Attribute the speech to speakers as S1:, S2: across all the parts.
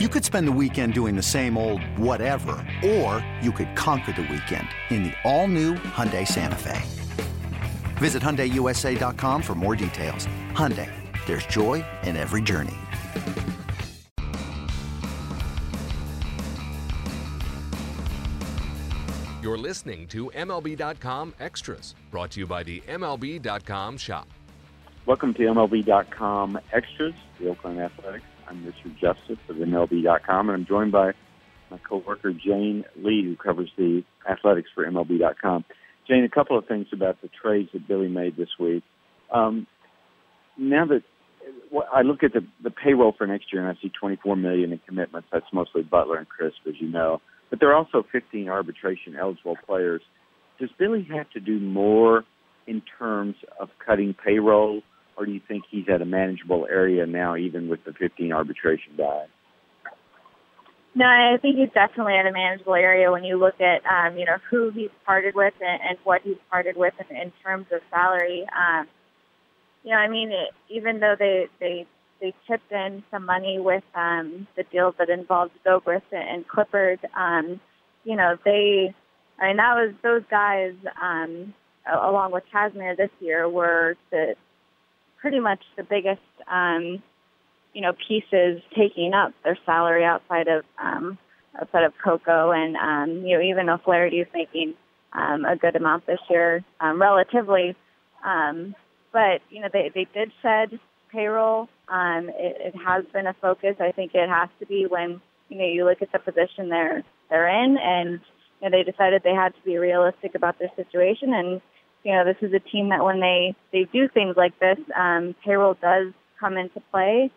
S1: You could spend the weekend doing the same old whatever, or you could conquer the weekend in the all-new Hyundai Santa Fe. Visit HyundaiUSA.com for more details. Hyundai, there's joy in every journey.
S2: You're listening to MLB.com Extras, brought to you by the MLB.com shop.
S3: Welcome to MLB.com Extras, the Oakland Athletics. I'm Richard Justice of MLB.com, and I'm joined by my coworker Jane Lee, who covers the athletics for MLB.com. Jane, a couple of things about the trades that Billy made this week. Um, now that I look at the, the payroll for next year, and I see 24 million in commitments. That's mostly Butler and Crisp, as you know. But there are also 15 arbitration eligible players. Does Billy have to do more in terms of cutting payroll, or do you think he's at a manageable area now, even with the 15 arbitration guys?
S4: No, I think he's definitely at a manageable area when you look at um, you know who he's parted with and, and what he's parted with in, in terms of salary. Um, you know, I mean, it, even though they they they chipped in some money with um, the deals that involved Zobrist and Clippard. Um, you know, they, I mean, that was those guys, um, along with Kazmir this year, were the pretty much the biggest, um, you know, pieces taking up their salary outside of um, outside of Coco, and um, you know, even though Flaherty is making um, a good amount this year, um, relatively. Um, but you know, they they did shed payroll. Um, it, it has been a focus. I think it has to be when you know you look at the position they're they're in, and you know, they decided they had to be realistic about their situation. And you know, this is a team that when they they do things like this, um, payroll does come into play.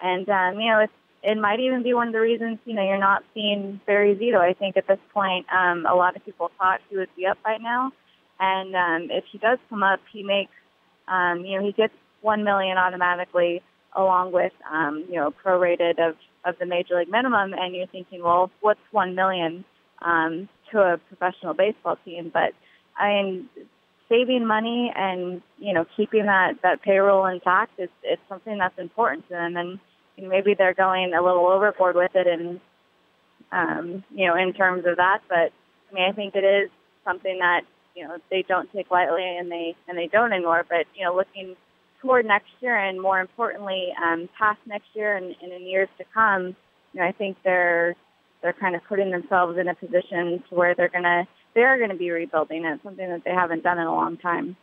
S4: And um, you know, it's it might even be one of the reasons you know you're not seeing Barry Zito. I think at this point, um, a lot of people thought he would be up by now, and um, if he does come up, he makes um, you know he gets one million automatically along with um, you know prorated of of the major league minimum, and you're thinking, well, what's one million um, to a professional baseball team? But I mean, saving money and you know keeping that that payroll intact is it's something that's important to them, and know, maybe they're going a little overboard with it, and um, you know in terms of that. But I mean, I think it is something that you know they don't take lightly, and they and they don't ignore. But you know, looking toward next year and more importantly, um, past next year and, and in years to come, you know, I think they're they're kind of putting themselves in a position to where they're gonna they are going to be rebuilding. it, something that they haven't done in a long time.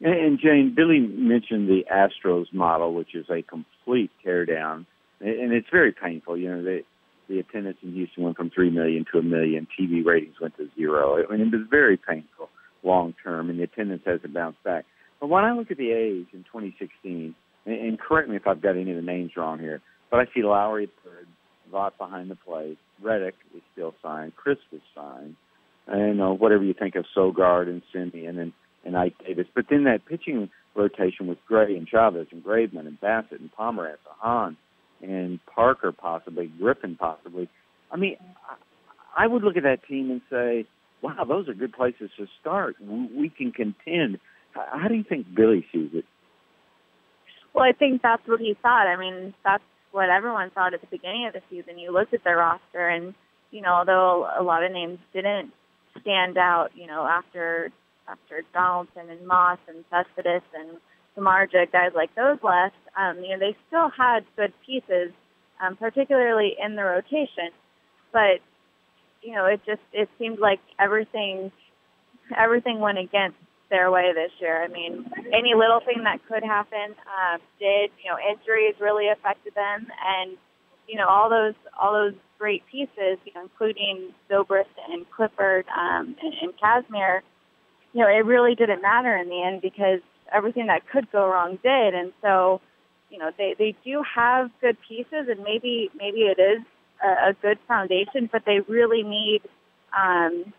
S3: And, Jane, Billy mentioned the Astros model, which is a complete teardown, and it's very painful. You know, the attendance in Houston went from three million to a million. TV ratings went to zero. I mean, it was very painful long term, and the attendance hasn't bounced back. But when I look at the A's in 2016, and, correct me if I've got any of the names wrong here, but I see Lawrie third, Vogt behind the plate, Reddick is still signed, Chris is signed, and uh, whatever you think of Sogard and Semien and, and Ike Davis. But then that pitching rotation with Gray and Chavez and Graveman and Bassitt and Pomeranz, Hahn and Parker possibly, Griffin possibly. I mean, I, would look at that team and say, wow, those are good places to start. We can contend how do you think Billy sees it?
S4: Well, I think that's what he thought. I mean, that's what everyone thought at the beginning of the season. You looked at their roster, and you know, although a lot of names didn't stand out, you know, after after Donaldson and Moss and Cespedes and Samardzija, guys like those left, um, you know, they still had good pieces, um, particularly in the rotation. But you know, it just it seemed like everything everything went against their way this year. I mean, any little thing that could happen um, did. You know, injuries really affected them, and you know all those all those great pieces, you know, including Zobrist and Clippard um, and, and Kazmir. You know, it really didn't matter in the end because everything that could go wrong did, and so you know they they do have good pieces, and maybe maybe it is a, a good foundation, but they really need um,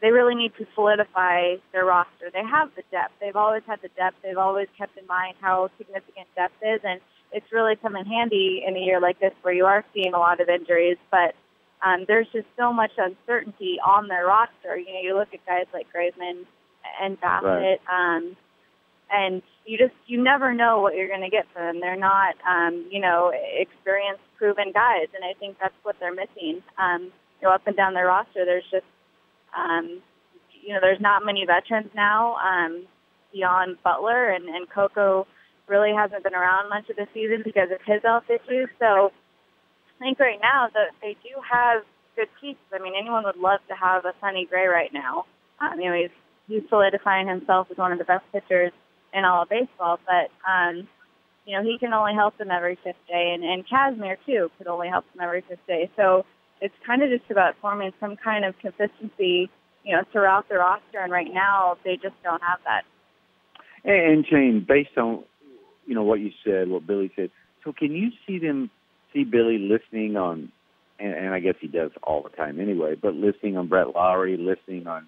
S4: they really need to solidify their roster. They have the depth. They've always had the depth. They've always kept in mind how significant depth is, and it's really come in handy in a year like this where you are seeing a lot of injuries. But um, there's just so much uncertainty on their roster. You know, you look at guys like Graveman and Bassitt, right. um, and you just you never know what you're going to get from them. They're not, um, you know, experienced proven guys, and I think that's what they're missing. Um, you know, up and down their roster, there's just um, you know, there's not many veterans now um, beyond Butler, and, and Coco really hasn't been around much of the season because of his health issues. So I think right now that they do have good pieces. I mean, anyone would love to have a Sonny Gray right now. Um, you know, he's he's solidifying himself as one of the best pitchers in all of baseball. But um, you know, he can only help them every fifth day, and and Kazmir too could only help them every fifth day. So it's kind of just about forming some kind of consistency, you know, throughout the roster. And right now, they just don't have that.
S3: And Jane, based on you know what you said, what Billy said, so can you see them see Billy listening on? And, and I guess he does all the time anyway, but listening on Brett Lawrie, listening on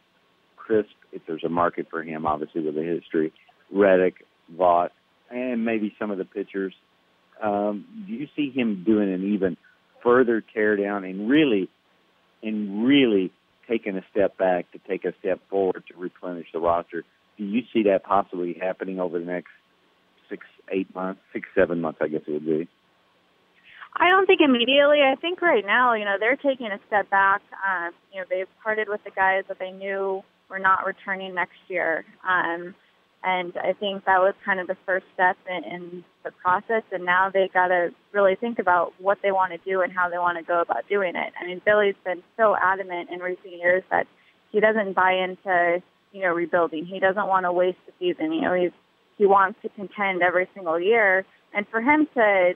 S3: Crisp, if there's a market for him, obviously with the history, Reddick, Vogt, and maybe some of the pitchers. Um, do you see him doing an even further tear down and really, and really taking a step back to take a step forward to replenish the roster? Do you see that possibly happening over the next six, eight months, six, seven months? I guess it would be.
S4: I don't think immediately. I think right now, you know, they're taking a step back. Um, you know, they've parted with the guys that they knew were not returning next year. Um, and I think that was kind of the first step in, in the process. And now they've got to really think about what they want to do and how they want to go about doing it. I mean, Billy's been so adamant in recent years that he doesn't buy into, you know, rebuilding. He doesn't want to waste the season. You know, he's he wants to contend every single year. And for him to,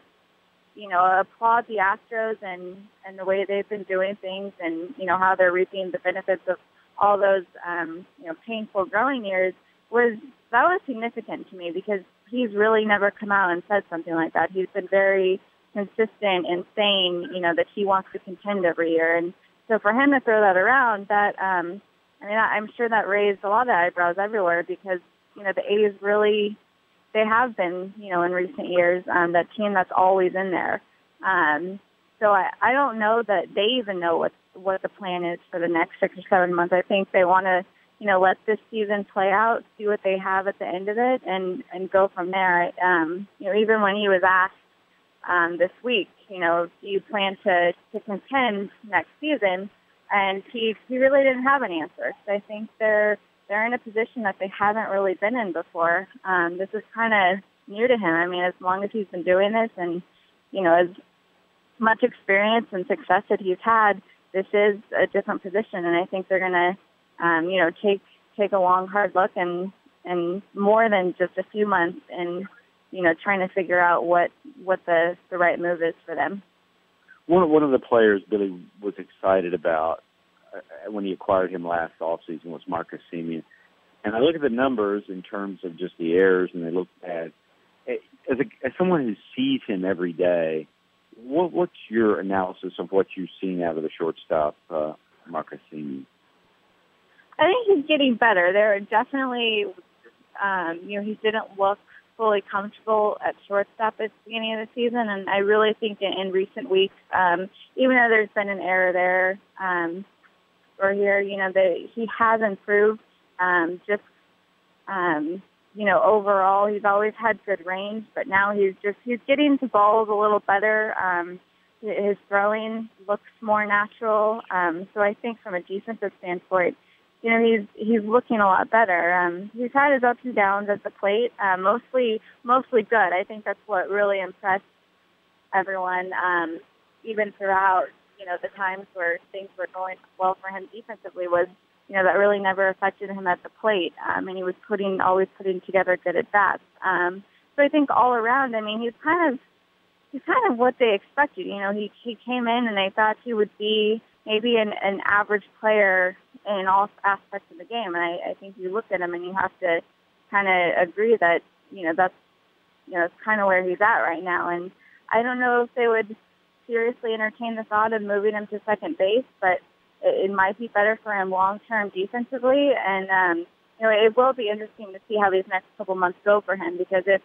S4: you know, applaud the Astros and and the way they've been doing things and you know how they're reaping the benefits of all those um, you know painful growing years was that was significant to me because he's really never come out and said something like that. He's been very consistent and saying, you know, that he wants to contend every year. And so for him to throw that around, that um I mean, I'm sure that raised a lot of eyebrows everywhere because, you know, the A's really they have been, you know, in recent years, um, that team that's always in there. Um so I, I don't know that they even know what what the plan is for the next six or seven months. I think they want to you know, let this season play out, see what they have at the end of it, and and go from there. Um, you know, even when he was asked um, this week, you know, do you plan to to contend next season? And he he really didn't have an answer. So I think they're they're in a position that they haven't really been in before. Um, this is kind of new to him. I mean, as long as he's been doing this, and you know, as much experience and success that he's had, this is a different position, and I think they're going to um, you know, take take a long, hard look and and more than just a few months and you know trying to figure out what what the the right move is for them.
S3: One one of the players Billy was excited about when he acquired him last offseason was Marcus Semien. And I look at the numbers in terms of just the errors, and they look bad. As, a, as someone who sees him every day, what, what's your analysis of what you've seen out of the shortstop, uh, Marcus Semien?
S4: I think he's getting better. There are definitely, um, you know, he didn't look fully comfortable at shortstop at the beginning of the season, and I really think in, in recent weeks, um, even though there's been an error there um, or here, you know, that he has improved. Um, just, um, you know, overall, he's always had good range, but now he's just he's getting to balls a little better. Um, his throwing looks more natural. Um, so I think from a defensive standpoint you know, he's he's looking a lot better. Um, he's had his ups and downs at the plate, uh, mostly mostly good. I think that's what really impressed everyone, um, even throughout you know the times where things were going well for him defensively was you know that really never affected him at the plate, um, and he was putting always putting together good at bats. Um, so I think all around, I mean, he's kind of he's kind of what they expected. You know, he he came in and they thought he would be maybe an, an average player in all aspects of the game. And I, I think you look at him and you have to kind of agree that you know that's you know it's kind of where he's at right now. And I don't know if they would seriously entertain the thought of moving him to second base, but it, it might be better for him long term defensively. And um, you know it will be interesting to see how these next couple months go for him because if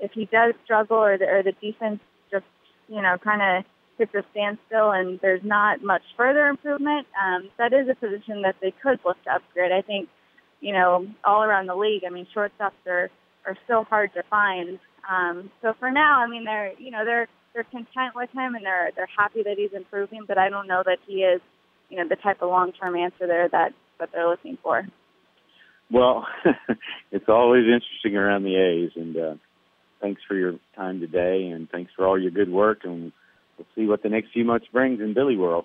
S4: if he does struggle or the, or the defense just you know kind of hits a standstill and there's not much further improvement, um, that is a position that they could look to upgrade. I think, you know, all around the league, I mean, shortstops are, are still hard to find. Um, so for now, I mean, they're, you know, they're, they're content with him and they're they're happy that he's improving, but I don't know that he is, you know, the type of long term answer there that that they're looking for.
S3: Well, it's always interesting around the A's, and uh, thanks for your time today, and thanks for all your good work, and we'll see what the next few months brings in Billy World.